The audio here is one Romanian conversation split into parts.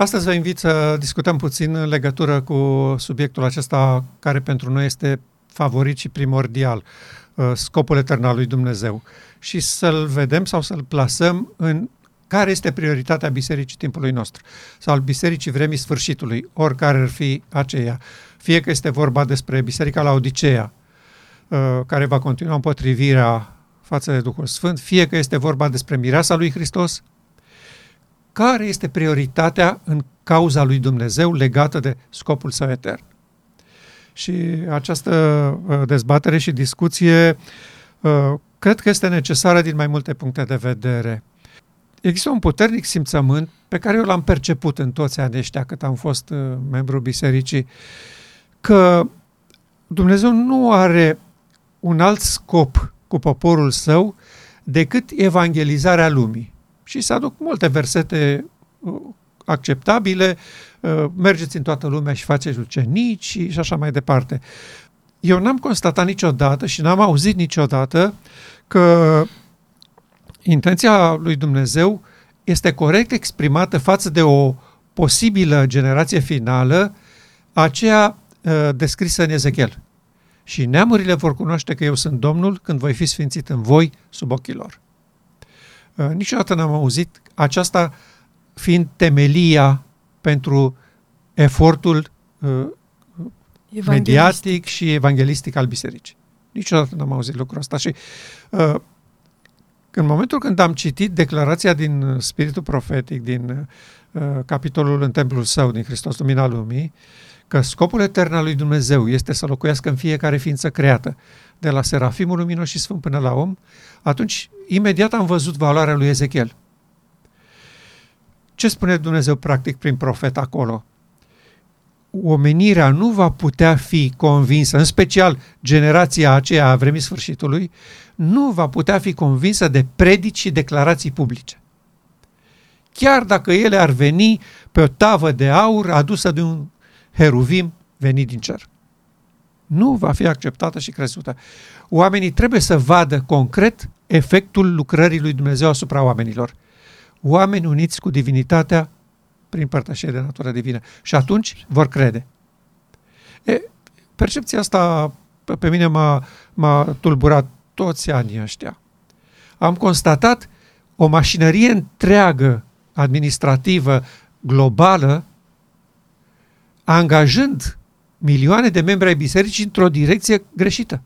Astăzi vă invit să discutăm puțin în legătură cu subiectul acesta care pentru noi este favorit și primordial, uh, scopul etern al lui Dumnezeu. Și să-l vedem sau să-l plasăm în care este prioritatea bisericii timpului nostru sau al bisericii vremii sfârșitului, oricare ar fi aceea. Fie că este vorba despre biserica la Odiceea, uh, care va continua împotrivirea față de Duhul Sfânt, fie că este vorba despre mireasa lui Hristos, care este prioritatea în cauza lui Dumnezeu legată de scopul său etern. Și această uh, dezbatere și discuție uh, cred că este necesară din mai multe puncte de vedere. Există un puternic simțământ pe care eu l-am perceput în toți anii ăștia cât am fost uh, membru bisericii, că Dumnezeu nu are un alt scop cu poporul său decât evangelizarea lumii. Și se aduc multe versete uh, acceptabile, uh, mergeți în toată lumea și faceți ucenici și așa mai departe. Eu n-am constatat niciodată și n-am auzit niciodată că intenția lui Dumnezeu este corect exprimată față de o posibilă generație finală, aceea uh, descrisă în Ezechiel. Și neamurile vor cunoaște că eu sunt Domnul când voi fi sfințit în voi sub ochii lor. Uh, niciodată n-am auzit aceasta fiind temelia pentru efortul uh, mediatic și evanghelistic al bisericii. Niciodată n-am auzit lucrul ăsta și uh, în momentul când am citit declarația din Spiritul Profetic, din uh, capitolul în Templul Său, din Hristos Lumina Lumii, că scopul etern al lui Dumnezeu este să locuiască în fiecare ființă creată, de la Serafimul Luminos și Sfânt până la om, atunci imediat am văzut valoarea lui Ezechiel. Ce spune Dumnezeu practic prin profet acolo? Omenirea nu va putea fi convinsă, în special generația aceea a vremii sfârșitului, nu va putea fi convinsă de predici și declarații publice. Chiar dacă ele ar veni pe o tavă de aur adusă de un heruvim venit din cer. Nu va fi acceptată și crescută. Oamenii trebuie să vadă concret efectul lucrării lui Dumnezeu asupra oamenilor. Oameni uniți cu divinitatea prin părtășie de natură divină. Și atunci vor crede. E, percepția asta pe mine m-a, m-a tulburat toți anii ăștia. Am constatat o mașinărie întreagă administrativă, globală, angajând milioane de membri ai bisericii într-o direcție greșită.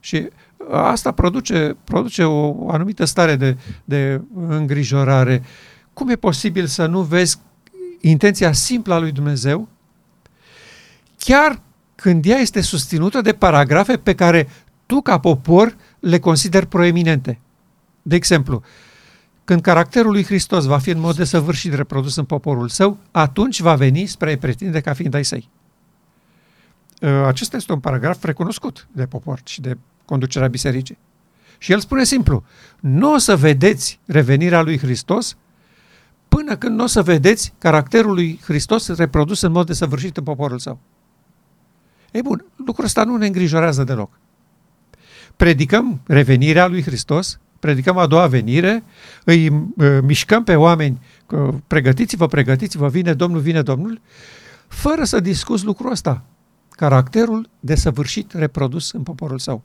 Și asta produce, produce o anumită stare de, de îngrijorare. Cum e posibil să nu vezi intenția simplă a lui Dumnezeu, chiar când ea este susținută de paragrafe pe care tu, ca popor, le consideri proeminente? De exemplu, când caracterul lui Hristos va fi în mod desăvârșit reprodus în poporul său, atunci va veni spre a pretinde ca fiind ai săi. Ă, acesta este un paragraf recunoscut de popor și de conducerea bisericii. Și el spune simplu, nu o să vedeți revenirea lui Hristos până când nu o să vedeți caracterul lui Hristos reprodus în mod desăvârșit în poporul său. Ei bun, lucrul ăsta nu ne îngrijorează deloc. Predicăm revenirea lui Hristos, predicăm a doua venire, îi uh, mișcăm pe oameni, că pregătiți-vă, pregătiți-vă, vine Domnul, vine Domnul, fără să discuți lucrul ăsta. Caracterul desăvârșit reprodus în poporul său.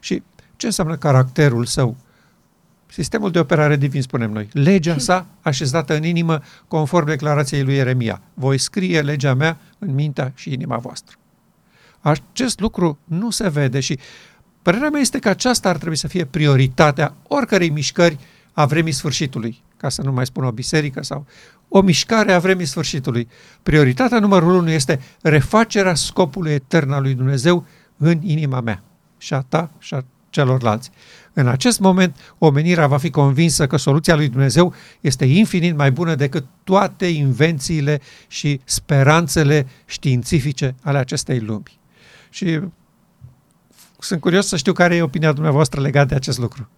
Și ce înseamnă caracterul său? Sistemul de operare divin, spunem noi. Legea sa așezată în inimă conform declarației lui Ieremia. Voi scrie legea mea în mintea și inima voastră. Acest lucru nu se vede și Părerea mea este că aceasta ar trebui să fie prioritatea oricărei mișcări a vremii sfârșitului, ca să nu mai spun o biserică sau o mișcare a vremii sfârșitului. Prioritatea numărul unu este refacerea scopului etern al lui Dumnezeu în inima mea și a ta și a celorlalți. În acest moment, omenirea va fi convinsă că soluția lui Dumnezeu este infinit mai bună decât toate invențiile și speranțele științifice ale acestei lumi. Și sunt curios să știu care e opinia dumneavoastră legată de acest lucru.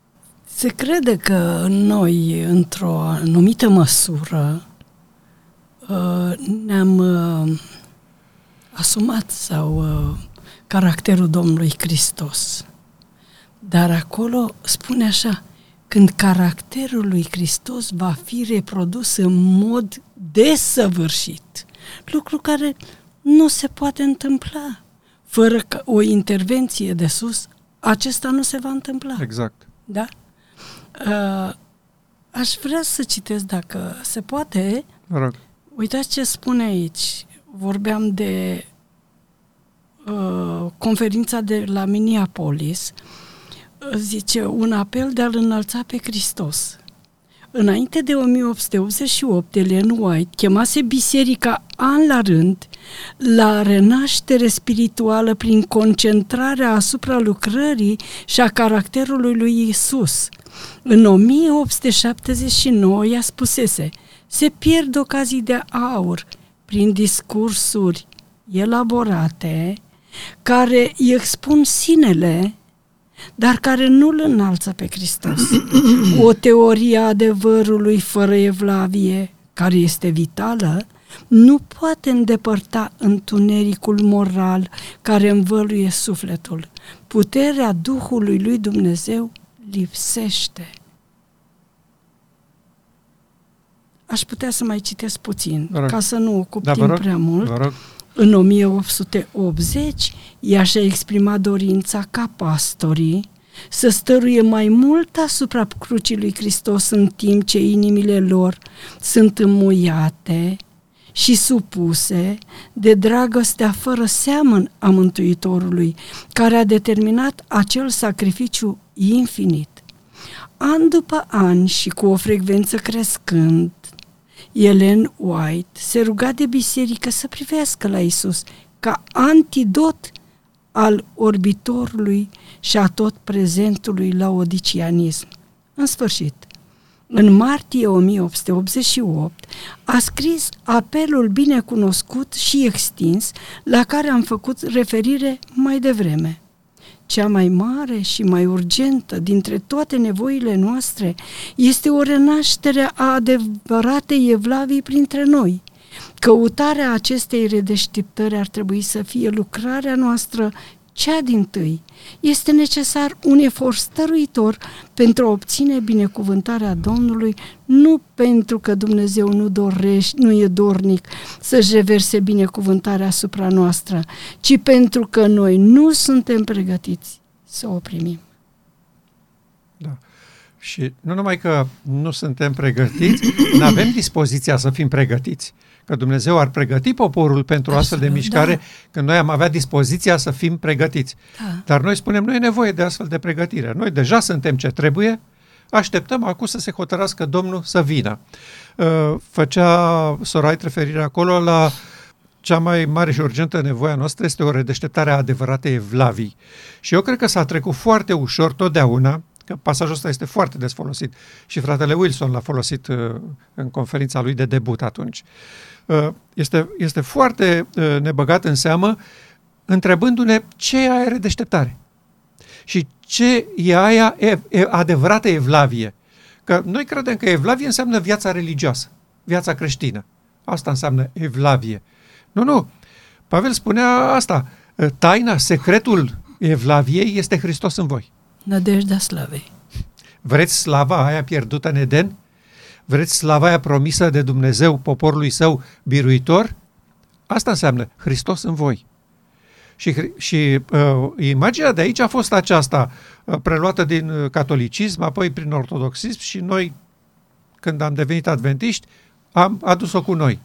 Se crede că noi, într-o anumită măsură, uh, ne-am uh, asumat sau uh, caracterul Domnului Hristos. Dar acolo spune așa, când caracterul lui Hristos va fi reprodus în mod desăvârșit. Lucru care nu se poate întâmpla. Fără o intervenție de sus, acesta nu se va întâmpla. Exact. Da? Uh, aș vrea să citesc, dacă se poate. Rog. Uitați ce spune aici. Vorbeam de uh, conferința de la Minneapolis. Zice, un apel de a-L înălța pe Hristos. Înainte de 1888, Ellen White chemase biserica an la rând la renaștere spirituală prin concentrarea asupra lucrării și a caracterului lui Isus. În 1879 ea spusese, se pierd ocazii de aur prin discursuri elaborate care îi expun sinele dar care nu îl înalță pe Hristos. O teorie a adevărului fără evlavie, care este vitală, nu poate îndepărta întunericul moral care învăluie sufletul. Puterea Duhului lui Dumnezeu lipsește. Aș putea să mai citesc puțin, ca să nu ocup da, timp rog, prea mult. Vă rog. În 1880, ea și-a exprimat dorința ca pastorii să stăruie mai mult asupra crucii lui Hristos în timp ce inimile lor sunt înmuiate și supuse de dragostea fără seamăn a Mântuitorului, care a determinat acel sacrificiu infinit. An după an și cu o frecvență crescând, Ellen White se ruga de biserică să privească la Isus ca antidot al orbitorului și a tot prezentului laodicianism. În sfârșit, în martie 1888, a scris apelul binecunoscut și extins la care am făcut referire mai devreme – cea mai mare și mai urgentă dintre toate nevoile noastre este o renaștere a adevăratei evlavii printre noi. Căutarea acestei redeșteptări ar trebui să fie lucrarea noastră cea din tâi. Este necesar un efort stăruitor pentru a obține binecuvântarea Domnului, nu pentru că Dumnezeu nu dorește, nu e dornic să-și reverse binecuvântarea asupra noastră, ci pentru că noi nu suntem pregătiți să o primim. Da. Și nu numai că nu suntem pregătiți, nu avem dispoziția să fim pregătiți că Dumnezeu ar pregăti poporul pentru Absolut, astfel de mișcare, da. când noi am avea dispoziția să fim pregătiți. Da. Dar noi spunem, nu e nevoie de astfel de pregătire. Noi deja suntem ce trebuie, așteptăm acum să se hotărască Domnul să vină. Uh, făcea Sorait referire acolo la cea mai mare și urgentă nevoie a noastră este o redeșteptare a adevăratei evlavii. Și eu cred că s-a trecut foarte ușor totdeauna, că pasajul ăsta este foarte des folosit și fratele Wilson l-a folosit uh, în conferința lui de debut atunci. Uh, este, este foarte uh, nebăgat în seamă întrebându-ne ce e aia deșteptare și ce e aia e, e, adevărată evlavie. Că noi credem că evlavie înseamnă viața religioasă, viața creștină. Asta înseamnă evlavie. Nu, nu. Pavel spunea asta. Taina, secretul evlaviei este Hristos în voi. Nădejdea slavei. Vreți slava aia pierdută în Eden? Vreți slava aia promisă de Dumnezeu poporului său biruitor? Asta înseamnă Hristos în voi. Și, și uh, imaginea de aici a fost aceasta, uh, preluată din uh, catolicism, apoi prin ortodoxism și noi, când am devenit adventiști, am adus-o cu noi.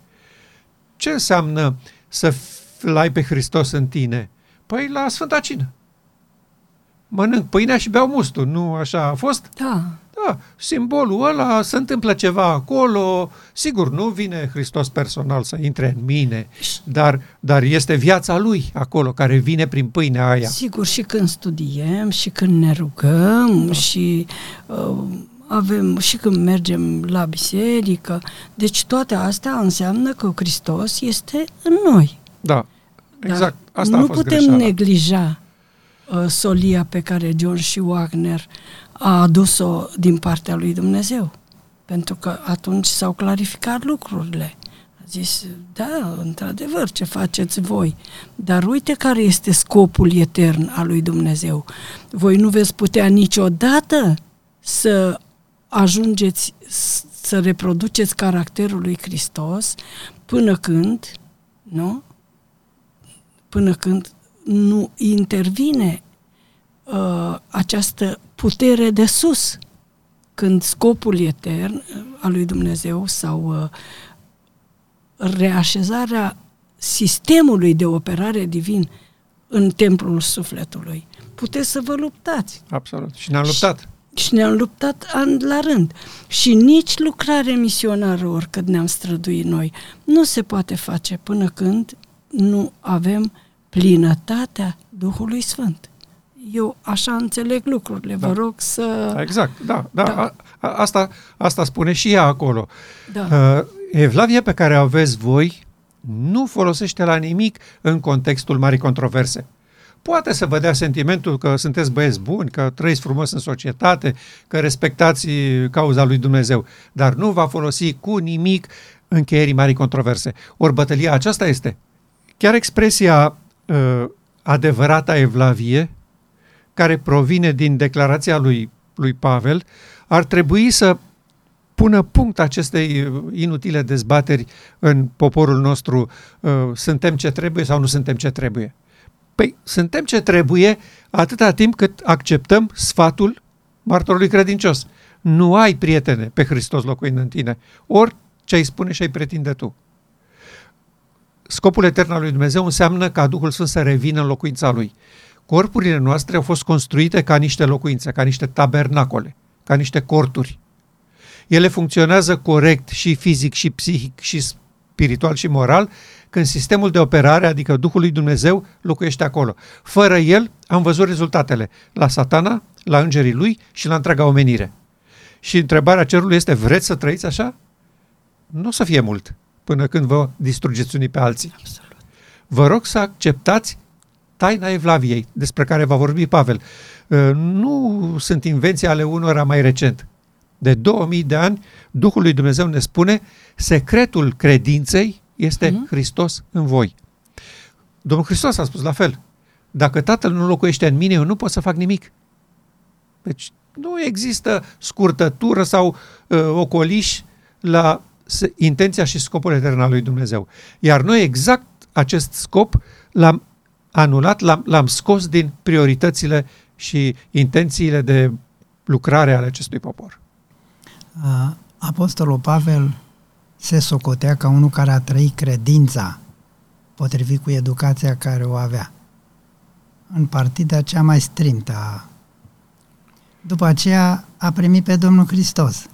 Ce înseamnă să l-ai pe Hristos în tine? Păi la Sfânta Cină. Mănânc pâinea și beau mustul, nu așa a fost? Da. Da, simbolul ăla, se întâmplă ceva acolo, sigur, nu vine Hristos personal să intre în mine, dar, dar este viața Lui acolo, care vine prin pâinea aia. Sigur, și când studiem, și când ne rugăm, da. și uh, avem, și când mergem la biserică, deci toate astea înseamnă că Hristos este în noi. Da, exact. Asta nu a fost putem greșeala. neglija uh, solia pe care George și Wagner a adus-o din partea lui Dumnezeu. Pentru că atunci s-au clarificat lucrurile. A zis, da, într-adevăr, ce faceți voi. Dar uite care este scopul etern al lui Dumnezeu. Voi nu veți putea niciodată să ajungeți să reproduceți caracterul lui Hristos până când, nu? Până când nu intervine uh, această putere de sus, când scopul etern uh, al lui Dumnezeu sau uh, reașezarea sistemului de operare divin în templul sufletului. Puteți să vă luptați. Absolut. Și ne-am luptat. Și, și ne-am luptat an la rând. Și nici lucrare misionară, oricât ne-am străduit noi, nu se poate face până când nu avem plinătatea Duhului Sfânt. Eu așa înțeleg lucrurile, da. vă rog să... Exact, da, da. da. A, a, asta, asta spune și ea acolo. Da. Uh, Evlavia pe care o aveți voi nu folosește la nimic în contextul marii controverse. Poate să vă dea sentimentul că sunteți băieți buni, că trăiți frumos în societate, că respectați cauza lui Dumnezeu, dar nu va folosi cu nimic încheierii marii controverse. Ori bătălia aceasta este. Chiar expresia uh, adevărata evlavie, care provine din declarația lui, lui Pavel, ar trebui să pună punct acestei uh, inutile dezbateri în poporul nostru, uh, suntem ce trebuie sau nu suntem ce trebuie. Păi suntem ce trebuie atâta timp cât acceptăm sfatul martorului credincios. Nu ai prietene pe Hristos locuind în tine. Ori ce ai spune și ai pretinde tu. Scopul etern al lui Dumnezeu înseamnă ca Duhul Sfânt să revină în locuința Lui. Corpurile noastre au fost construite ca niște locuințe, ca niște tabernacole, ca niște corturi. Ele funcționează corect și fizic și psihic și spiritual și moral când sistemul de operare, adică Duhul lui Dumnezeu, locuiește acolo. Fără el am văzut rezultatele la satana, la îngerii lui și la întreaga omenire. Și întrebarea cerului este, vreți să trăiți așa? Nu o să fie mult până când vă distrugeți unii pe alții. Absolut. Vă rog să acceptați taina Evlaviei, despre care va vorbi Pavel. Uh, nu sunt invenții ale unora mai recent. De 2000 de ani, Duhul lui Dumnezeu ne spune, secretul credinței este uh-huh. Hristos în voi. Domnul Hristos a spus la fel. Dacă Tatăl nu locuiește în mine, eu nu pot să fac nimic. Deci nu există scurtătură sau uh, ocoliș la intenția și scopul etern al lui Dumnezeu. Iar noi exact acest scop l-am anulat, l-am, l-am scos din prioritățile și intențiile de lucrare ale acestui popor. Apostolul Pavel se socotea ca unul care a trăit credința potrivit cu educația care o avea. În partida cea mai strimtă. După aceea a primit pe Domnul Hristos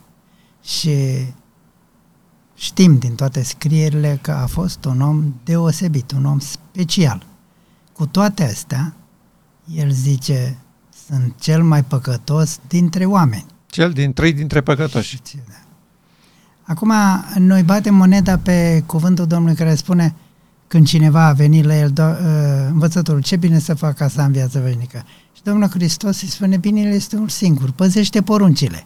și știm din toate scrierile că a fost un om deosebit, un om special. Cu toate astea, el zice, sunt cel mai păcătos dintre oameni. Cel din trei dintre păcătoși. Da. Acum, noi batem moneda pe cuvântul Domnului care spune când cineva a venit la el, do- uh, învățătorul, ce bine să fac ca să am viață veșnică? Și Domnul Hristos îi spune, binele este unul singur, păzește poruncile.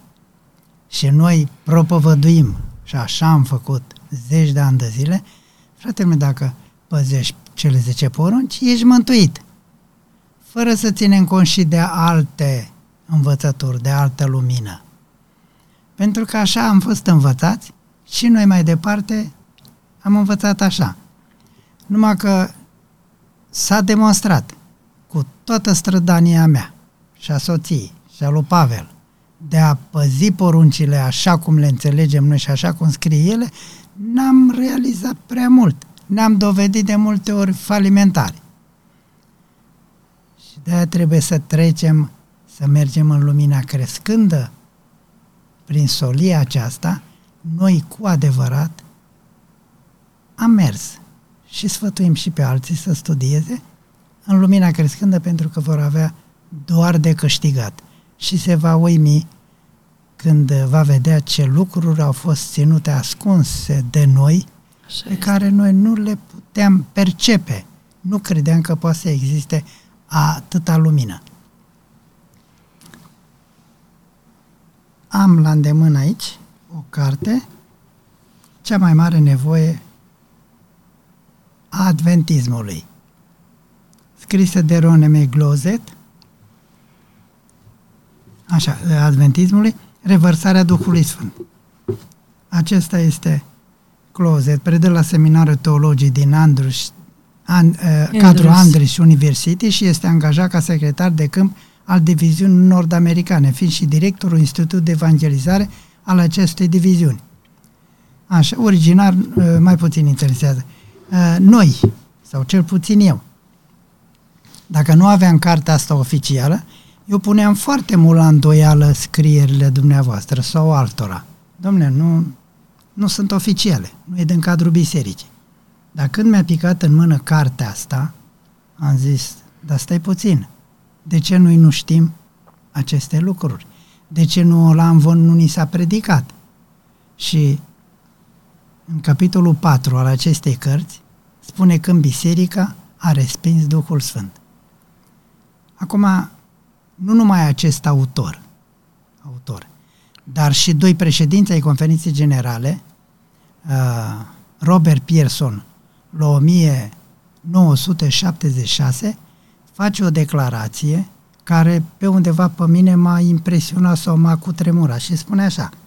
Și noi propovăduim, și așa am făcut zeci de ani de zile, fratele meu, dacă păzești cele 10 porunci, ești mântuit. Fără să ținem cont și de alte învățături, de altă lumină. Pentru că așa am fost învățați și noi mai departe am învățat așa. Numai că s-a demonstrat cu toată strădania mea și a soției și a lui Pavel de a păzi poruncile așa cum le înțelegem noi și așa cum scrie ele, n-am realizat prea mult. Ne-am dovedit de multe ori falimentari. Și de aia trebuie să trecem să mergem în lumina crescândă, prin solia aceasta, noi cu adevărat am mers și sfătuim și pe alții să studieze în lumina crescândă pentru că vor avea doar de câștigat și se va uimi când va vedea ce lucruri au fost ținute ascunse de noi Așa pe este. care noi nu le puteam percepe. Nu credeam că poate să existe atâta lumină. am la îndemână aici o carte, cea mai mare nevoie a adventismului, scrisă de Roneme Glozet, așa, adventismului, revărsarea Duhului Sfânt. acesta este Closet, predă la seminarul teologii din Andrews, an, uh, cadrul Andrews University și este angajat ca secretar de câmp al diviziunii nord-americane, fiind și directorul Institutului de Evangelizare al acestei diviziuni. Așa, originar uh, mai puțin interesează. Uh, noi, sau cel puțin eu, dacă nu aveam cartea asta oficială, eu puneam foarte mult la îndoială scrierile dumneavoastră sau altora. Domne, nu, nu sunt oficiale, nu e din cadrul bisericii. Dar când mi-a picat în mână cartea asta, am zis, dar stai puțin, de ce noi nu știm aceste lucruri? De ce nu la învon nu ni s-a predicat? Și în capitolul 4 al acestei cărți spune că biserica a respins Duhul Sfânt. Acum, nu numai acest autor, autor, dar și doi președinți ai conferinței generale, uh, Robert Pearson, la 1976, face o declarație care pe undeva pe mine m-a impresionat sau m-a cutremurat și spune așa –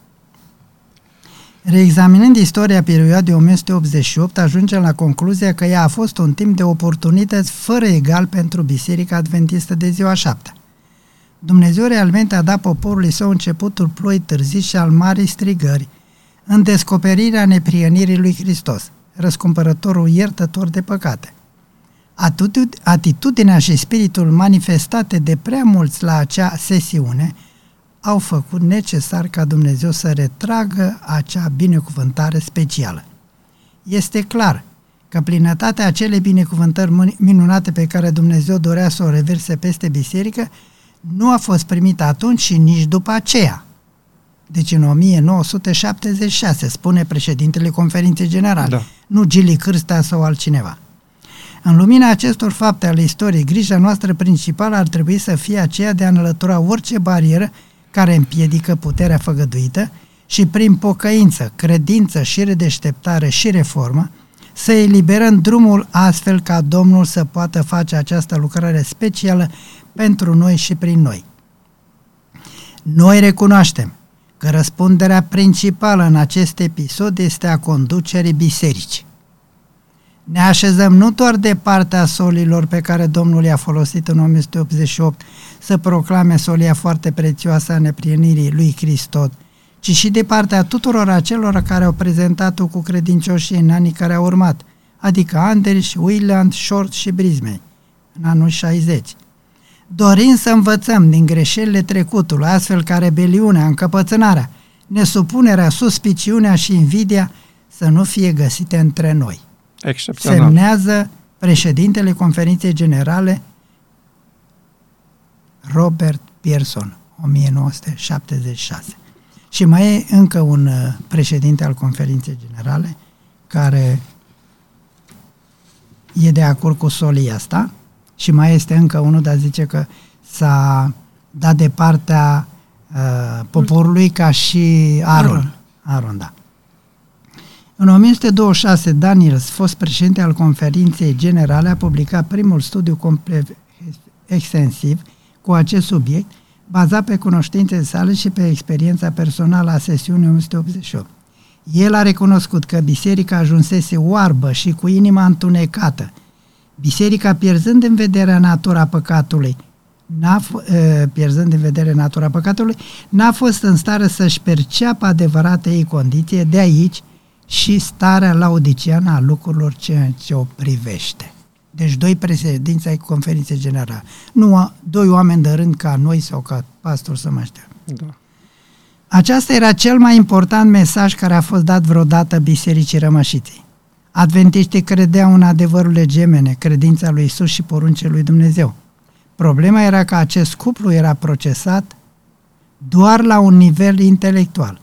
Reexaminând istoria perioadei 1988, ajungem la concluzia că ea a fost un timp de oportunități fără egal pentru Biserica Adventistă de ziua șaptea. Dumnezeu realmente a dat poporului său începutul ploi târzii și al marii strigări, în descoperirea neprienirii lui Hristos, răscumpărătorul iertător de păcate. Atitudinea și spiritul manifestate de prea mulți la acea sesiune – au făcut necesar ca Dumnezeu să retragă acea binecuvântare specială. Este clar că plinătatea acelei binecuvântări minunate pe care Dumnezeu dorea să o reverse peste biserică nu a fost primită atunci și nici după aceea. Deci în 1976, spune președintele conferinței generale, da. nu Gili Cârstea sau altcineva. În lumina acestor fapte ale istoriei, grija noastră principală ar trebui să fie aceea de a înlătura orice barieră care împiedică puterea făgăduită și prin pocăință, credință și redeșteptare și reformă, să eliberăm drumul astfel ca Domnul să poată face această lucrare specială pentru noi și prin noi. Noi recunoaștem că răspunderea principală în acest episod este a conducerii bisericii. Ne așezăm nu doar de partea solilor pe care Domnul i-a folosit în 1988 să proclame solia foarte prețioasă a neprienirii lui Hristos, ci și de partea tuturor acelor care au prezentat-o cu credincioși în anii care au urmat, adică Anders, Willand, Short și Brisbane, în anul 60. Dorind să învățăm din greșelile trecutului, astfel ca rebeliunea, încăpățânarea, nesupunerea, suspiciunea și invidia să nu fie găsite între noi. Excepțional. Semnează președintele conferinței generale Robert Pearson, 1976. Și mai e încă un uh, președinte al conferinței generale care e de acord cu solia asta și mai este încă unul, dar zice că s-a dat de partea uh, poporului ca și Aaron. Aaron, da. În 1926, Daniels, fost președinte al conferinței generale, a publicat primul studiu complet extensiv cu acest subiect, bazat pe cunoștințele sale și pe experiența personală a sesiunii 1988. El a recunoscut că biserica ajunsese oarbă și cu inima întunecată. Biserica, pierzând în vedere natura păcatului, n-a f- pierzând în vedere natura păcatului, n-a fost în stare să-și perceapă adevărata ei condiție, de aici și starea laudiciană a lucrurilor ce, ce o privește. Deci doi președinți ai conferinței generale. Nu doi oameni de rând ca noi sau ca pastor să mă știu. Da. Aceasta era cel mai important mesaj care a fost dat vreodată Bisericii Rămășiței. Adventiștii credeau în adevărul gemene, credința lui Isus și poruncile lui Dumnezeu. Problema era că acest cuplu era procesat doar la un nivel intelectual.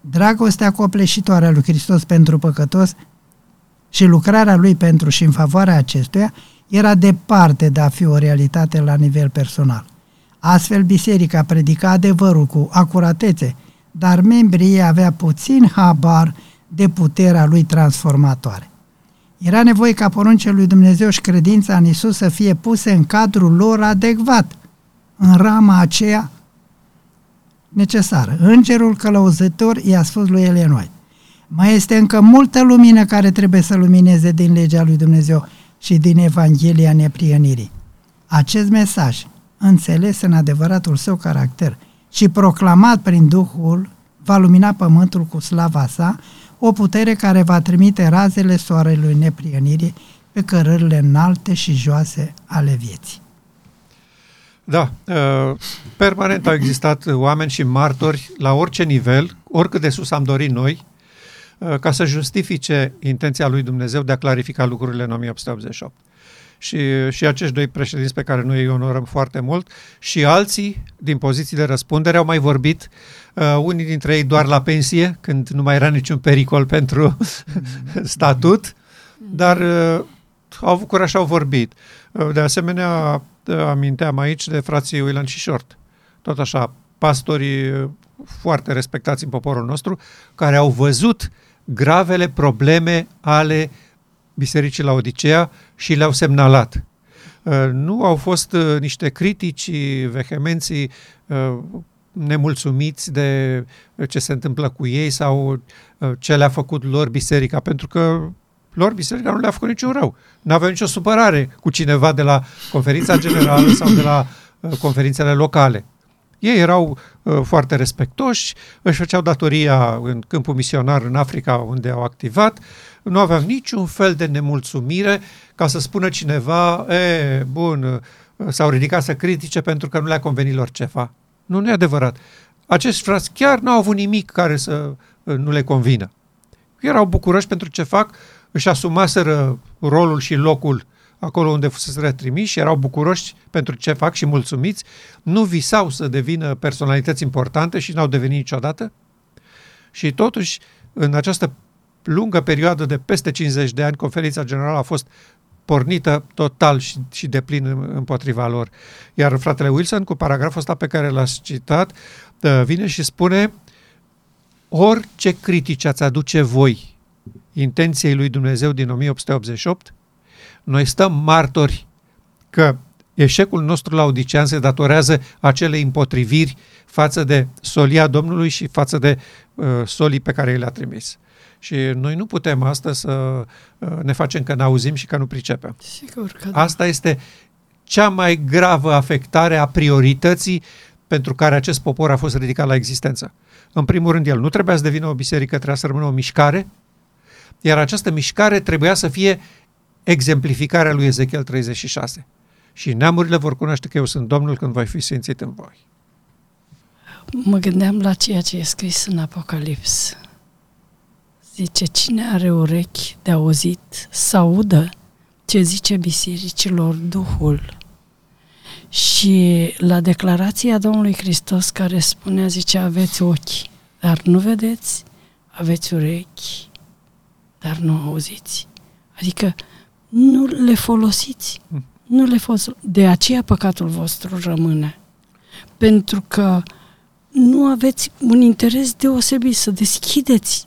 Dragostea copleșitoare a lui Hristos pentru păcătos și lucrarea lui pentru și în favoarea acestuia era departe de a fi o realitate la nivel personal. Astfel, biserica predica adevărul cu acuratețe, dar membrii ei avea puțin habar de puterea lui transformatoare. Era nevoie ca poruncele lui Dumnezeu și credința în Isus să fie puse în cadrul lor adecvat, în rama aceea necesară. Îngerul călăuzător i-a spus lui Ellen White, Mai este încă multă lumină care trebuie să lumineze din legea lui Dumnezeu și din Evanghelia neprienirii. Acest mesaj, înțeles în adevăratul său caracter și proclamat prin Duhul, va lumina pământul cu slava sa, o putere care va trimite razele soarelui neprienirii pe cărările înalte și joase ale vieții. Da, uh, permanent au existat oameni și martori la orice nivel, oricât de sus am dorit noi, uh, ca să justifice intenția lui Dumnezeu de a clarifica lucrurile în 1888. Și, și acești doi președinți pe care noi îi onorăm foarte mult și alții din poziții de răspundere au mai vorbit, uh, unii dintre ei doar la pensie, când nu mai era niciun pericol pentru statut, dar uh, au avut curaj și au vorbit. Uh, de asemenea, aminteam aici de frații Willan și Short. Tot așa, pastorii foarte respectați în poporul nostru, care au văzut gravele probleme ale bisericii la Odisea și le-au semnalat. Uh, nu au fost uh, niște critici vehemenții uh, nemulțumiți de ce se întâmplă cu ei sau ce le-a făcut lor biserica, pentru că lor biserica nu le-a făcut niciun rău. Nu aveau nicio supărare cu cineva de la conferința generală sau de la conferințele locale. Ei erau uh, foarte respectoși, își făceau datoria în câmpul misionar în Africa unde au activat, nu aveau niciun fel de nemulțumire ca să spună cineva, e, bun, uh, s-au ridicat să critique pentru că nu le-a convenit lor ceva. Nu, nu e adevărat. Acești frați chiar nu au avut nimic care să uh, nu le convină. Erau bucuroși pentru ce fac, își asumaseră rolul și locul acolo unde fusese trimiși, erau bucuroși pentru ce fac și mulțumiți, nu visau să devină personalități importante și n-au devenit niciodată. Și totuși, în această lungă perioadă de peste 50 de ani, conferința generală a fost pornită total și, și de plin împotriva lor. Iar fratele Wilson, cu paragraful ăsta pe care l-ați citat, vine și spune orice critici ați aduce voi intenției lui Dumnezeu din 1888, noi stăm martori că eșecul nostru la Odicean se datorează acele împotriviri față de solia Domnului și față de uh, solii pe care le-a trimis. Și noi nu putem astăzi să uh, ne facem că n-auzim și că nu pricepem. Sigur că da. Asta este cea mai gravă afectare a priorității pentru care acest popor a fost ridicat la existență. În primul rând, el nu trebuia să devină o biserică, trebuia să rămână o mișcare, iar această mișcare trebuia să fie exemplificarea lui Ezechiel 36. Și neamurile vor cunoaște că eu sunt Domnul când voi fi simțit în voi. Mă gândeam la ceea ce e scris în Apocalips. Zice, cine are urechi de auzit, să audă ce zice bisericilor Duhul. Și la declarația Domnului Hristos care spunea, zice, aveți ochi, dar nu vedeți, aveți urechi, dar nu auziți. Adică nu le folosiți. Nu le folosiți. De aceea păcatul vostru rămâne. Pentru că nu aveți un interes deosebit să deschideți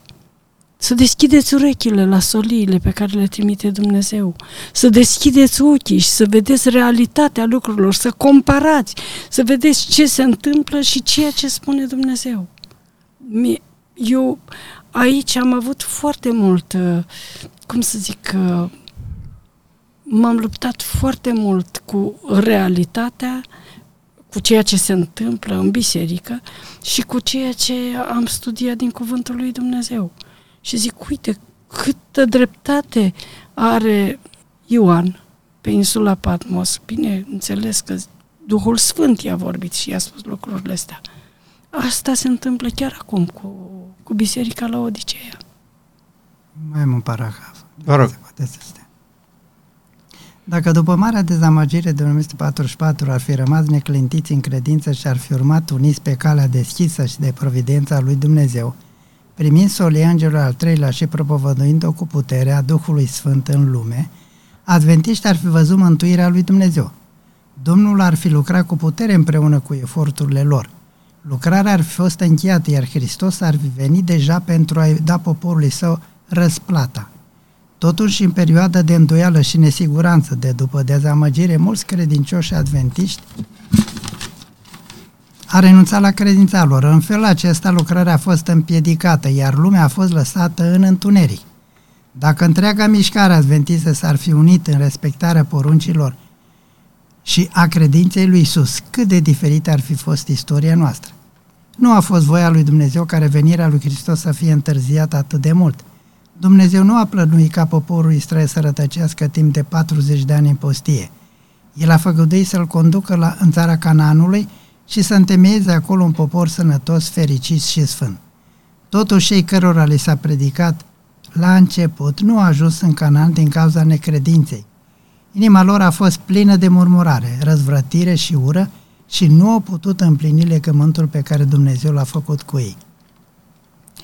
să deschideți urechile la soliile pe care le trimite Dumnezeu, să deschideți ochii și să vedeți realitatea lucrurilor, să comparați, să vedeți ce se întâmplă și ceea ce spune Dumnezeu. Eu aici am avut foarte mult, uh, cum să zic, uh, m-am luptat foarte mult cu realitatea, cu ceea ce se întâmplă în biserică și cu ceea ce am studiat din Cuvântul lui Dumnezeu. Și zic, uite, câtă dreptate are Ioan pe insula Patmos. Bine, înțeles că Duhul Sfânt i-a vorbit și i-a spus lucrurile astea. Asta se întâmplă chiar acum cu, cu biserica la Odiseea. Mai am un paragraf. Vă rog. Dacă după marea dezamăgire de 1944 ar fi rămas neclintiți în credință și ar fi urmat uniți pe calea deschisă și de providența lui Dumnezeu, primind solia Îngerul al treilea și propovăduind-o cu puterea Duhului Sfânt în lume, adventiști ar fi văzut mântuirea lui Dumnezeu. Domnul ar fi lucrat cu putere împreună cu eforturile lor. Lucrarea ar fi fost încheiată, iar Hristos ar fi venit deja pentru a-i da poporului său răsplata. Totuși, în perioada de îndoială și nesiguranță de după dezamăgire, mulți credincioși adventiști a renunțat la credința lor. În felul acesta lucrarea a fost împiedicată, iar lumea a fost lăsată în întuneric. Dacă întreaga mișcare adventistă s-ar fi unit în respectarea poruncilor și a credinței lui Isus, cât de diferită ar fi fost istoria noastră. Nu a fost voia lui Dumnezeu ca revenirea lui Hristos să fie întârziată atât de mult. Dumnezeu nu a plănuit ca poporul Israel să rătăcească timp de 40 de ani în postie. El a făgăduit să-l conducă la, în țara Canaanului și să întemeieze acolo un popor sănătos, fericit și sfânt. Totuși, cei cărora li s-a predicat la început nu a ajuns în Canaan din cauza necredinței. Inima lor a fost plină de murmurare, răzvrătire și ură și nu au putut împlini legământul pe care Dumnezeu l-a făcut cu ei.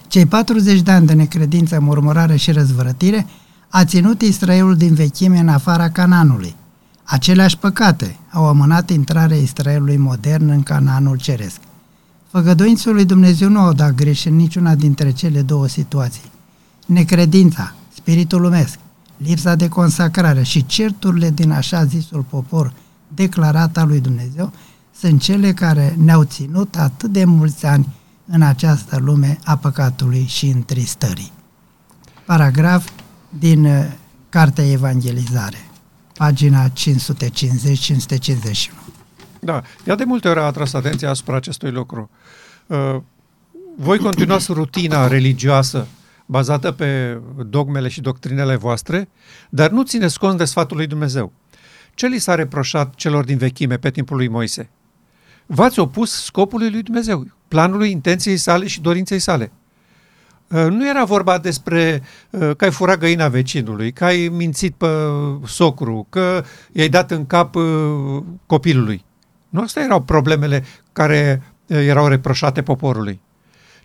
Cei 40 de ani de necredință, murmurare și răzvrătire a ținut Israelul din vechime în afara Cananului. Aceleași păcate au amânat intrarea Israelului modern în Canaanul ceresc. Făgăduințul lui Dumnezeu nu au dat greș în niciuna dintre cele două situații. Necredința, spiritul lumesc, lipsa de consacrare și certurile din așa zisul popor declarat al lui Dumnezeu sunt cele care ne-au ținut atât de mulți ani în această lume a păcatului și întristării. Paragraf din uh, Cartea Evangelizare, pagina 550-551. Da, ea de multe ori a atras atenția asupra acestui lucru. Uh, voi continuați rutina religioasă bazată pe dogmele și doctrinele voastre, dar nu țineți cont de sfatul lui Dumnezeu. Ce li s-a reproșat celor din vechime pe timpul lui Moise? V-ați opus scopului lui Dumnezeu, planului, intenției sale și dorinței sale. Uh, nu era vorba despre uh, că ai furat găina vecinului, că ai mințit pe socru, că i-ai dat în cap uh, copilului. Nu astea erau problemele care erau reproșate poporului.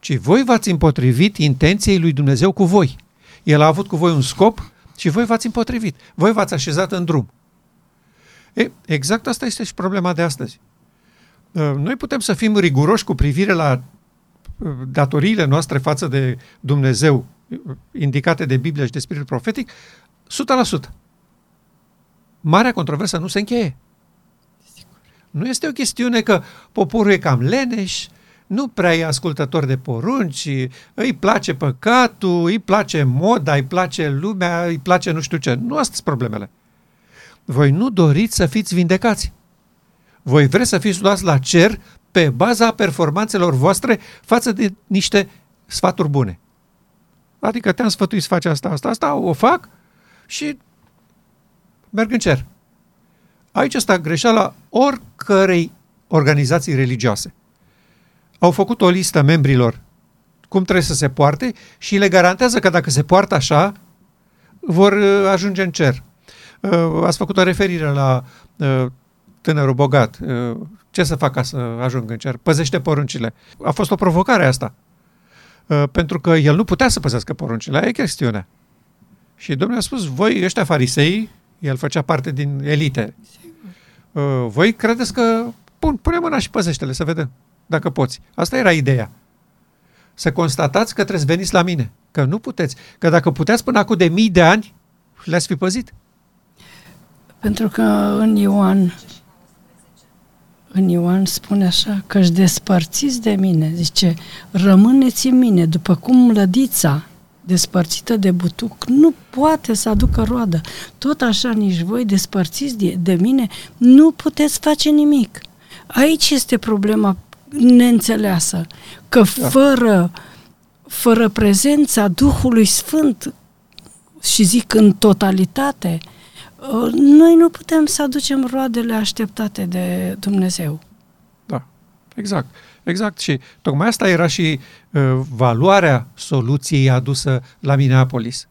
Ci voi v-ați împotrivit intenției lui Dumnezeu cu voi. El a avut cu voi un scop și voi v-ați împotrivit. Voi v-ați așezat în drum. E, exact asta este și problema de astăzi. Noi putem să fim riguroși cu privire la datoriile noastre față de Dumnezeu, indicate de Biblie și de Spiritul Profetic, 100%. Marea controversă nu se încheie. Nu este o chestiune că poporul e cam leneș, nu prea e ascultător de porunci, îi place păcatul, îi place moda, îi place lumea, îi place nu știu ce. Nu astea sunt problemele. Voi nu doriți să fiți vindecați. Voi vreți să fiți luați la cer pe baza performanțelor voastre față de niște sfaturi bune. Adică te-am sfătuit să faci asta, asta, asta, o fac și merg în cer. Aici asta greșeala oricărei organizații religioase. Au făcut o listă membrilor cum trebuie să se poarte și le garantează că dacă se poartă așa, vor uh, ajunge în cer. Uh, ați făcut o referire la uh, tânărul bogat, ce să fac ca să ajung în cer? Păzește poruncile. A fost o provocare asta. Pentru că el nu putea să păzească poruncile, aia e chestiunea. Și Domnul a spus, voi ăștia farisei, el făcea parte din elite, voi credeți că, pun, pune mâna și păzește-le să vedem, dacă poți. Asta era ideea. Să constatați că trebuie să veniți la mine, că nu puteți, că dacă puteți până acum de mii de ani, le-ați fi păzit. Pentru că în Ioan în Ioan spune așa, că își despărțiți de mine, zice, rămâneți în mine, după cum lădița despărțită de butuc nu poate să aducă roadă. Tot așa nici voi despărțiți de, de mine nu puteți face nimic. Aici este problema neînțeleasă, că da. fără, fără prezența Duhului Sfânt și zic în totalitate, uh, Uh, noi nu putem să aducem roadele așteptate de Dumnezeu. Da, exact. Exact. Și tocmai asta era și uh, valoarea soluției adusă la Minneapolis.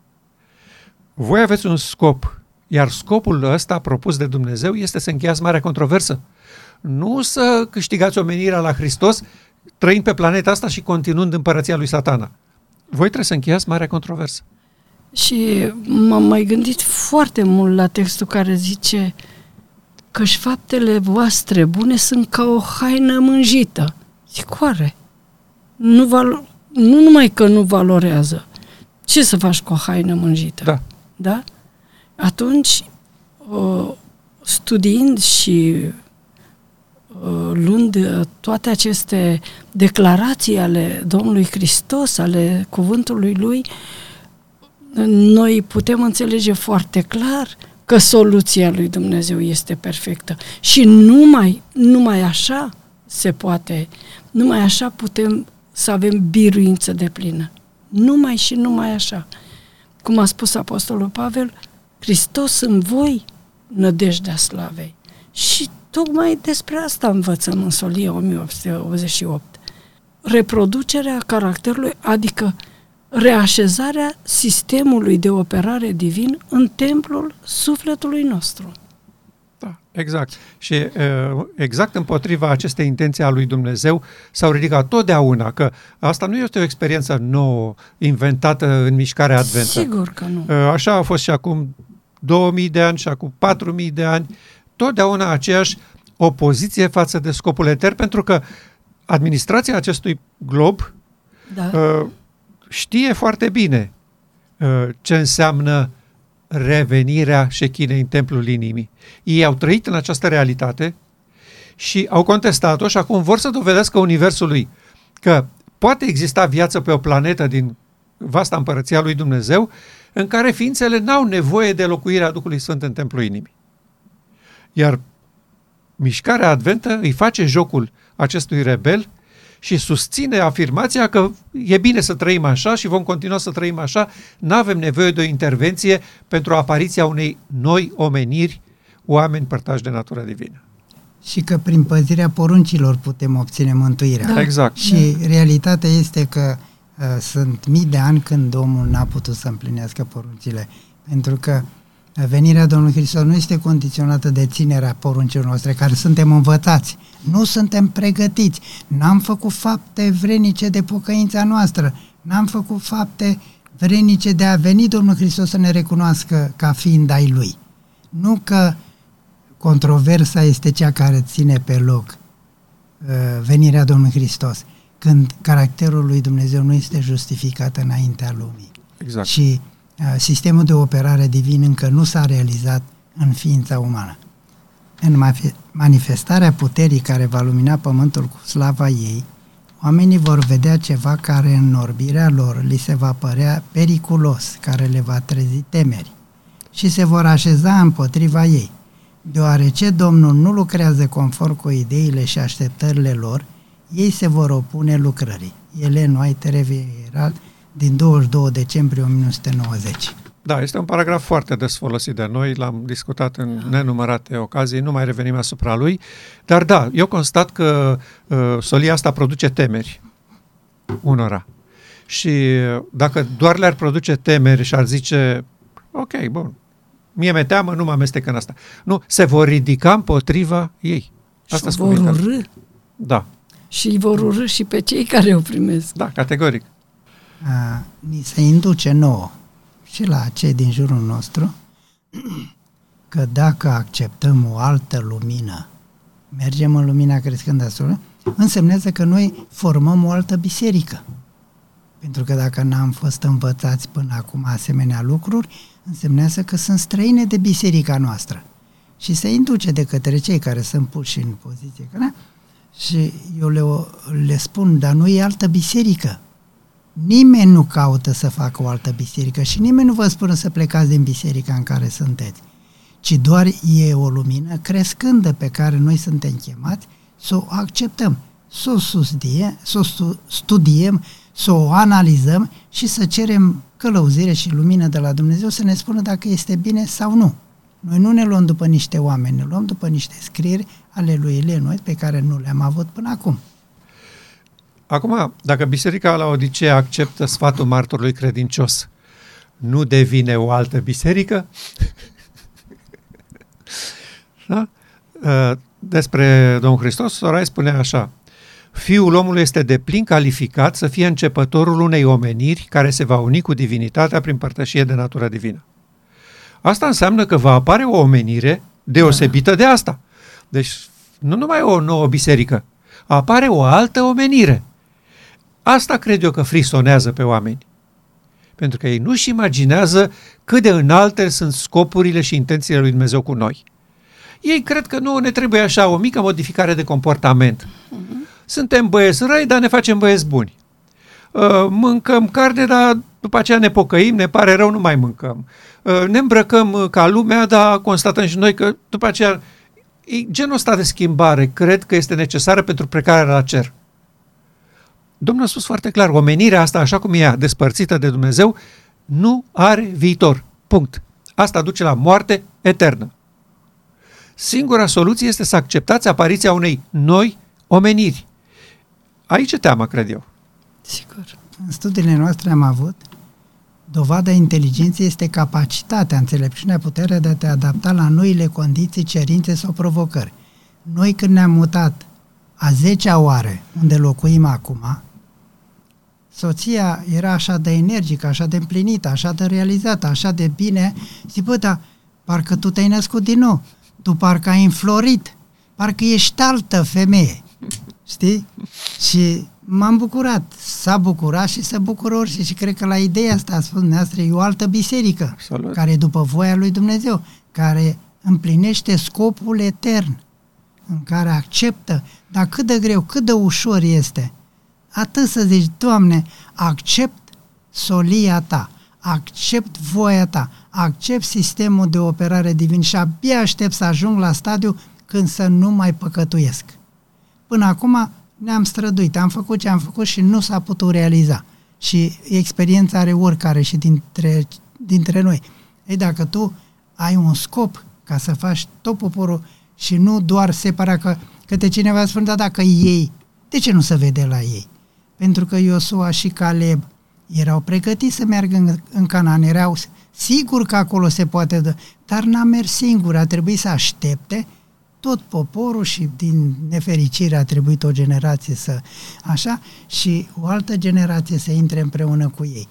Voi aveți un scop, iar scopul ăsta propus de Dumnezeu este să încheiați marea controversă. Nu să câștigați omenirea la Hristos trăind pe planeta asta și continuând împărăția lui satana. Voi trebuie să încheiați marea controversă. Și m-am mai gândit foarte mult la textul care zice că și faptele voastre bune sunt ca o haină mânjită. Zic, oare? Nu, valo- nu numai că nu valorează. Ce să faci cu o haină mânjită? Da. Da? Atunci, studiind și luând toate aceste declarații ale Domnului Hristos, ale cuvântului Lui, noi putem înțelege foarte clar că soluția lui Dumnezeu este perfectă. Și numai, numai așa se poate, numai așa putem să avem biruință de plină. Numai și numai așa. Cum a spus Apostolul Pavel, Hristos în voi, nădejdea slavei. Și tocmai despre asta învățăm în Solia 1888. Reproducerea caracterului, adică reașezarea sistemului de operare divin în templul sufletului nostru. Da, exact. Și exact împotriva acestei intenții a lui Dumnezeu s-au ridicat totdeauna, că asta nu este o experiență nouă, inventată în mișcarea adventă. Sigur că nu. Așa a fost și acum 2000 de ani și acum 4000 de ani, totdeauna aceeași opoziție față de scopul etern, pentru că administrația acestui glob da. Știe foarte bine ce înseamnă revenirea șechinei în templul inimii. Ei au trăit în această realitate și au contestat-o și acum vor să dovedească Universului că poate exista viață pe o planetă din vasta împărăția lui Dumnezeu în care ființele n-au nevoie de locuirea Duhului Sfânt în templul inimii. Iar mișcarea adventă îi face jocul acestui rebel și susține afirmația că e bine să trăim așa și vom continua să trăim așa, nu avem nevoie de o intervenție pentru apariția unei noi omeniri, oameni părtași de natura divină. Și că prin păzirea poruncilor putem obține mântuirea. Da. Exact. Și da. realitatea este că uh, sunt mii de ani când omul n-a putut să împlinească poruncile. Pentru că venirea Domnului Hristos nu este condiționată de ținerea poruncilor noastre, care suntem învățați. Nu suntem pregătiți. N-am făcut fapte vrenice de pocăința noastră. N-am făcut fapte vrenice de a veni Domnul Hristos să ne recunoască ca fiind ai Lui. Nu că controversa este cea care ține pe loc uh, venirea Domnului Hristos, când caracterul lui Dumnezeu nu este justificat înaintea lumii. Exact. Și uh, sistemul de operare divin încă nu s-a realizat în ființa umană. În manifestarea puterii care va lumina pământul cu slava ei, oamenii vor vedea ceva care în orbirea lor li se va părea periculos, care le va trezi temeri și se vor așeza împotriva ei. Deoarece Domnul nu lucrează conform cu ideile și așteptările lor, ei se vor opune lucrării. Elen White Revieral din 22 decembrie 1990. Da, este un paragraf foarte des folosit de noi, l-am discutat în nenumărate ocazii, nu mai revenim asupra lui, dar da, eu constat că uh, solia asta produce temeri unora. Și dacă doar le-ar produce temeri și ar zice, ok, bun, mie mi teamă, nu mă amestec în asta. Nu, se vor ridica împotriva ei. Asta și vor urâ. Da. Și vor urâ și pe cei care o primesc. Da, categoric. A, ni se induce nouă și la cei din jurul nostru că dacă acceptăm o altă lumină, mergem în lumina crescând asupra, însemnează că noi formăm o altă biserică. Pentru că dacă n-am fost învățați până acum asemenea lucruri, însemnează că sunt străine de biserica noastră. Și se induce de către cei care sunt puși în poziție. Da? Și eu le, le spun, dar nu e altă biserică. Nimeni nu caută să facă o altă biserică și nimeni nu vă spune să plecați din biserica în care sunteți, ci doar e o lumină crescândă pe care noi suntem chemați să o acceptăm, să o, susdie, să o studiem, să o analizăm și să cerem călăuzire și lumină de la Dumnezeu să ne spună dacă este bine sau nu. Noi nu ne luăm după niște oameni, ne luăm după niște scrieri ale lui Elie pe care nu le-am avut până acum. Acum, dacă Biserica la Odisee acceptă sfatul martorului credincios, nu devine o altă biserică? da? Uh, despre Domnul Hristos, Sorai spune așa, Fiul omului este de plin calificat să fie începătorul unei omeniri care se va uni cu divinitatea prin părtășie de natură divină. Asta înseamnă că va apare o omenire deosebită de asta. Deci nu numai o nouă biserică, apare o altă omenire. Asta cred eu că frisonează pe oameni. Pentru că ei nu-și imaginează cât de înalte sunt scopurile și intențiile lui Dumnezeu cu noi. Ei cred că nu ne trebuie așa o mică modificare de comportament. Uh-huh. Suntem băieți răi, dar ne facem băieți buni. Uh, mâncăm carne, dar după aceea ne pocăim, ne pare rău, nu mai mâncăm. Uh, ne îmbrăcăm uh, ca lumea, dar constatăm și noi că după aceea genul ăsta de schimbare cred că este necesară pentru plecarea la cer. Domnul a spus foarte clar, omenirea asta, așa cum e ea, despărțită de Dumnezeu, nu are viitor. Punct. Asta duce la moarte eternă. Singura soluție este să acceptați apariția unei noi omeniri. Aici e teama, cred eu. Sigur. În studiile noastre am avut Dovada inteligenței este capacitatea, înțelepciunea, puterea de a te adapta la noile condiții, cerințe sau provocări. Noi când ne-am mutat a 10 oară unde locuim acum, soția era așa de energică, așa de împlinită, așa de realizată, așa de bine. Zic, bă, dar parcă tu te-ai născut din nou, tu parcă ai înflorit, parcă ești altă femeie. Știi? Și m-am bucurat. S-a bucurat și se bucură orice. Și cred că la ideea asta a spus dumneavoastră, e o altă biserică, Absolut. care e după voia lui Dumnezeu, care împlinește scopul etern, în care acceptă, dar cât de greu, cât de ușor este. Atât să zici, Doamne, accept solia ta, accept voia ta, accept sistemul de operare divin și abia aștept să ajung la stadiu când să nu mai păcătuiesc. Până acum ne-am străduit, am făcut ce am făcut și nu s-a putut realiza. Și experiența are oricare și dintre, dintre noi. Ei, dacă tu ai un scop ca să faci tot poporul și nu doar separa că câte cineva spune, da, dacă ei, de ce nu se vede la ei? Pentru că Iosua și Caleb erau pregătiți să meargă în, în Canaan, erau sigur că acolo se poate, dar n-a mers singur, a trebuit să aștepte tot poporul și din nefericire a trebuit o generație să așa și o altă generație să intre împreună cu ei.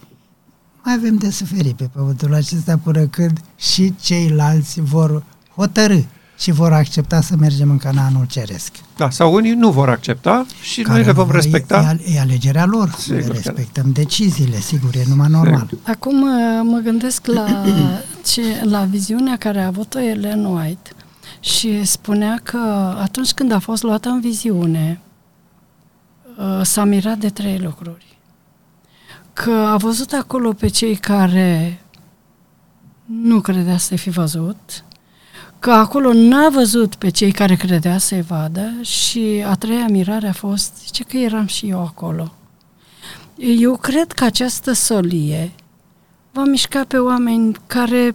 Mai avem de suferit pe pământul acesta până când și ceilalți vor hotărâ și vor accepta să mergem în Canaanul Ceresc. Da, sau unii nu vor accepta și Care noi le vom respecta. E, e alegerea lor, sigur le respectăm deciziile, sigur, e numai normal. Sigur. Acum uh, mă gândesc la, ce, la viziunea care a avut-o Ellen White și spunea că atunci când a fost luată în viziune, uh, s-a mirat de trei lucruri. Că a văzut acolo pe cei care nu credea să fi văzut, că acolo n-a văzut pe cei care credea să-i vadă și a treia mirare a fost, zice că eram și eu acolo. Eu cred că această solie va mișca pe oameni care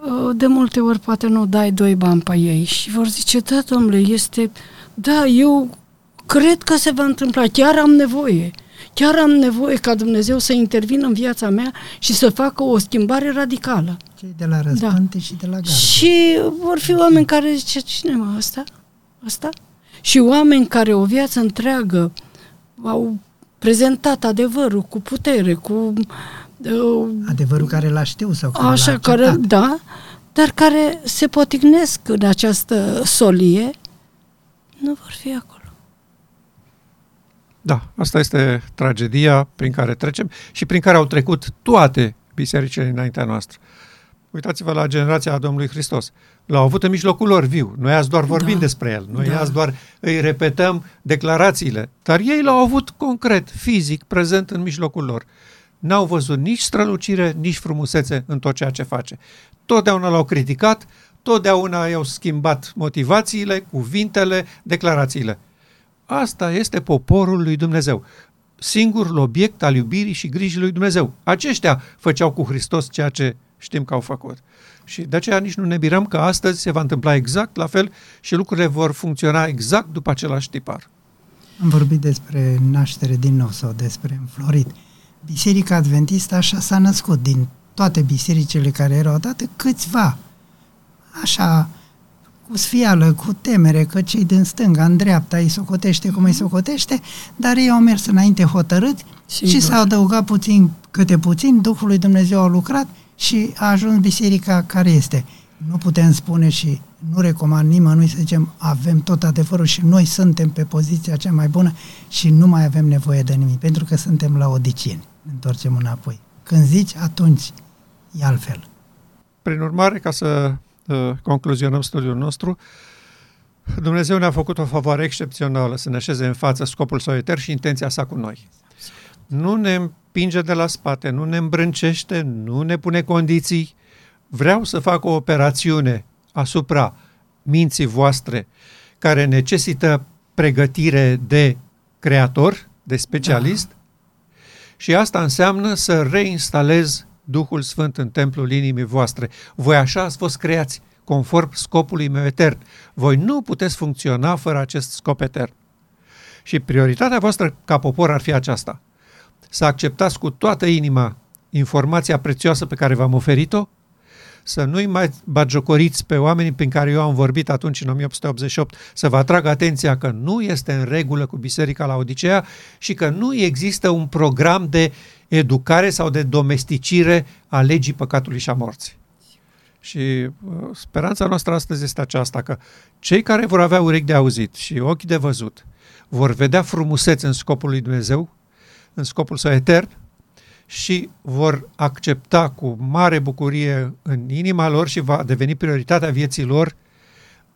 Uh, de multe ori poate nu dai doi bani pe ei și vor zice, da, domnule, este, da, eu cred că se va întâmpla, chiar am nevoie. Chiar am nevoie ca Dumnezeu să intervină în viața mea și să facă o schimbare radicală. Cei de la răspânte da. și de la gardă. Și vor fi oameni care zice, cine mă, ăsta? Ăsta? Și oameni care o viață întreagă au prezentat adevărul cu putere, cu Adevărul care l-a știu sau care Așa, l-a care, da, dar care se potignesc în această solie, nu vor fi acolo. Da, asta este tragedia prin care trecem și prin care au trecut toate bisericile înaintea noastră. Uitați-vă la generația Domnului Hristos. L-au avut în mijlocul lor viu. Noi azi doar vorbim da. despre el. Noi da. azi doar îi repetăm declarațiile. Dar ei l-au avut concret, fizic, prezent în mijlocul lor n-au văzut nici strălucire, nici frumusețe în tot ceea ce face. Totdeauna l-au criticat, totdeauna i-au schimbat motivațiile, cuvintele, declarațiile. Asta este poporul lui Dumnezeu, singurul obiect al iubirii și grijii lui Dumnezeu. Aceștia făceau cu Hristos ceea ce știm că au făcut. Și de aceea nici nu ne mirăm că astăzi se va întâmpla exact la fel și lucrurile vor funcționa exact după același tipar. Am vorbit despre naștere din nou sau despre înflorit. Biserica Adventistă așa s-a născut din toate bisericile care erau date, câțiva, așa, cu sfială, cu temere, că cei din stânga, în dreapta, îi socotește cum îi socotește, dar ei au mers înainte hotărât Sigur. și s-au adăugat puțin, câte puțin, Duhul lui Dumnezeu a lucrat și a ajuns biserica care este. Nu putem spune și nu recomand nimănui să zicem avem tot adevărul și noi suntem pe poziția cea mai bună și nu mai avem nevoie de nimic, pentru că suntem la odicieni ne întoarcem înapoi. Când zici, atunci e altfel. Prin urmare, ca să uh, concluzionăm studiul nostru, Dumnezeu ne-a făcut o favoare excepțională să ne așeze în față scopul său etern și intenția sa cu noi. Nu ne împinge de la spate, nu ne îmbrâncește, nu ne pune condiții. Vreau să fac o operațiune asupra minții voastre care necesită pregătire de creator, de specialist, da. și asta înseamnă să reinstalez Duhul Sfânt în templul inimii voastre. Voi așa ați fost creați, conform scopului meu etern. Voi nu puteți funcționa fără acest scop etern. Și prioritatea voastră ca popor ar fi aceasta. Să acceptați cu toată inima informația prețioasă pe care v-am oferit-o, să nu-i mai bagiocoriți pe oamenii prin care eu am vorbit atunci în 1888, să vă atrag atenția că nu este în regulă cu Biserica la Odiseea și că nu există un program de educare sau de domesticire a legii păcatului și a morții. Și uh, speranța noastră astăzi este aceasta, că cei care vor avea urechi de auzit și ochi de văzut vor vedea frumusețe în scopul lui Dumnezeu, în scopul său etern, și vor accepta cu mare bucurie în inima lor și va deveni prioritatea vieții lor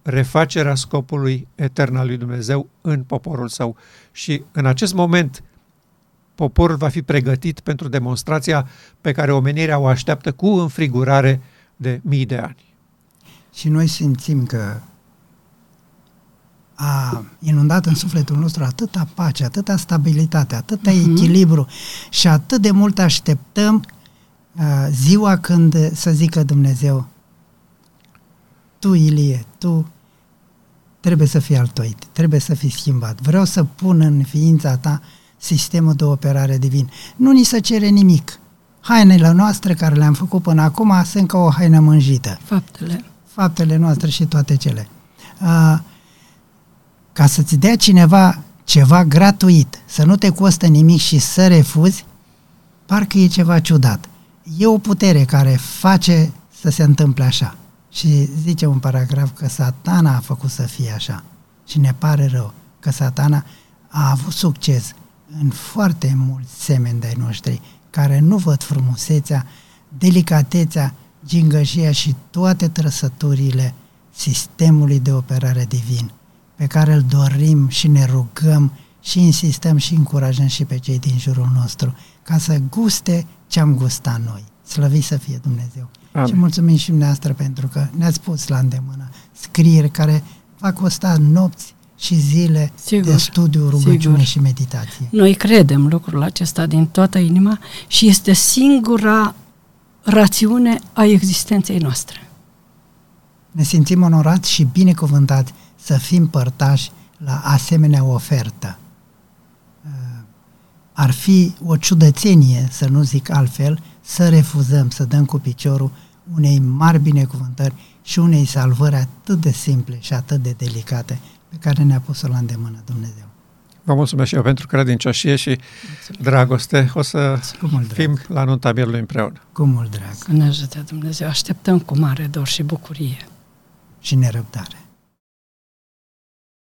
refacerea scopului etern al lui Dumnezeu în poporul său. Și în acest moment poporul va fi pregătit pentru demonstrația pe care omenirea o așteaptă cu înfrigurare de mii de ani. Și noi simțim că a inundat în sufletul nostru atâta pace, atâta stabilitate, atâta uh-huh. echilibru și atât de mult așteptăm uh, ziua când să zică Dumnezeu tu, Ilie, tu trebuie să fii altoit, trebuie să fii schimbat. Vreau să pun în ființa ta sistemul de operare divin. Nu ni se cere nimic. Hainele noastre care le-am făcut până acum sunt ca o haină mânjită. Faptele. Faptele noastre și toate cele. Uh, ca să-ți dea cineva ceva gratuit, să nu te costă nimic și să refuzi, parcă e ceva ciudat. E o putere care face să se întâmple așa. Și zice un paragraf că satana a făcut să fie așa. Și ne pare rău că satana a avut succes în foarte mulți semeni de noștri care nu văd frumusețea, delicatețea, gingășia și toate trăsăturile sistemului de operare divin pe care îl dorim și ne rugăm și insistăm și încurajăm și pe cei din jurul nostru ca să guste ce am gustat noi. Slăvit să fie Dumnezeu. Amin. Și mulțumim și dumneavoastră pentru că ne-ați pus la îndemână scrieri care va costa nopți și zile sigur, de studiu, rugăciune sigur. și meditație. Noi credem lucrul acesta din toată inima și este singura rațiune a existenței noastre. Ne simțim onorați și binecuvântați să fim părtași la asemenea ofertă. Uh, ar fi o ciudățenie, să nu zic altfel, să refuzăm, să dăm cu piciorul unei mari binecuvântări și unei salvări atât de simple și atât de delicate pe care ne-a pus-o la îndemână Dumnezeu. Vă mulțumesc și eu pentru credincioșie și mulțumesc. dragoste. O să fim la nunta mielului împreună. Cu mult drag. Să ne ajute Dumnezeu. Așteptăm cu mare dor și bucurie. Și nerăbdare.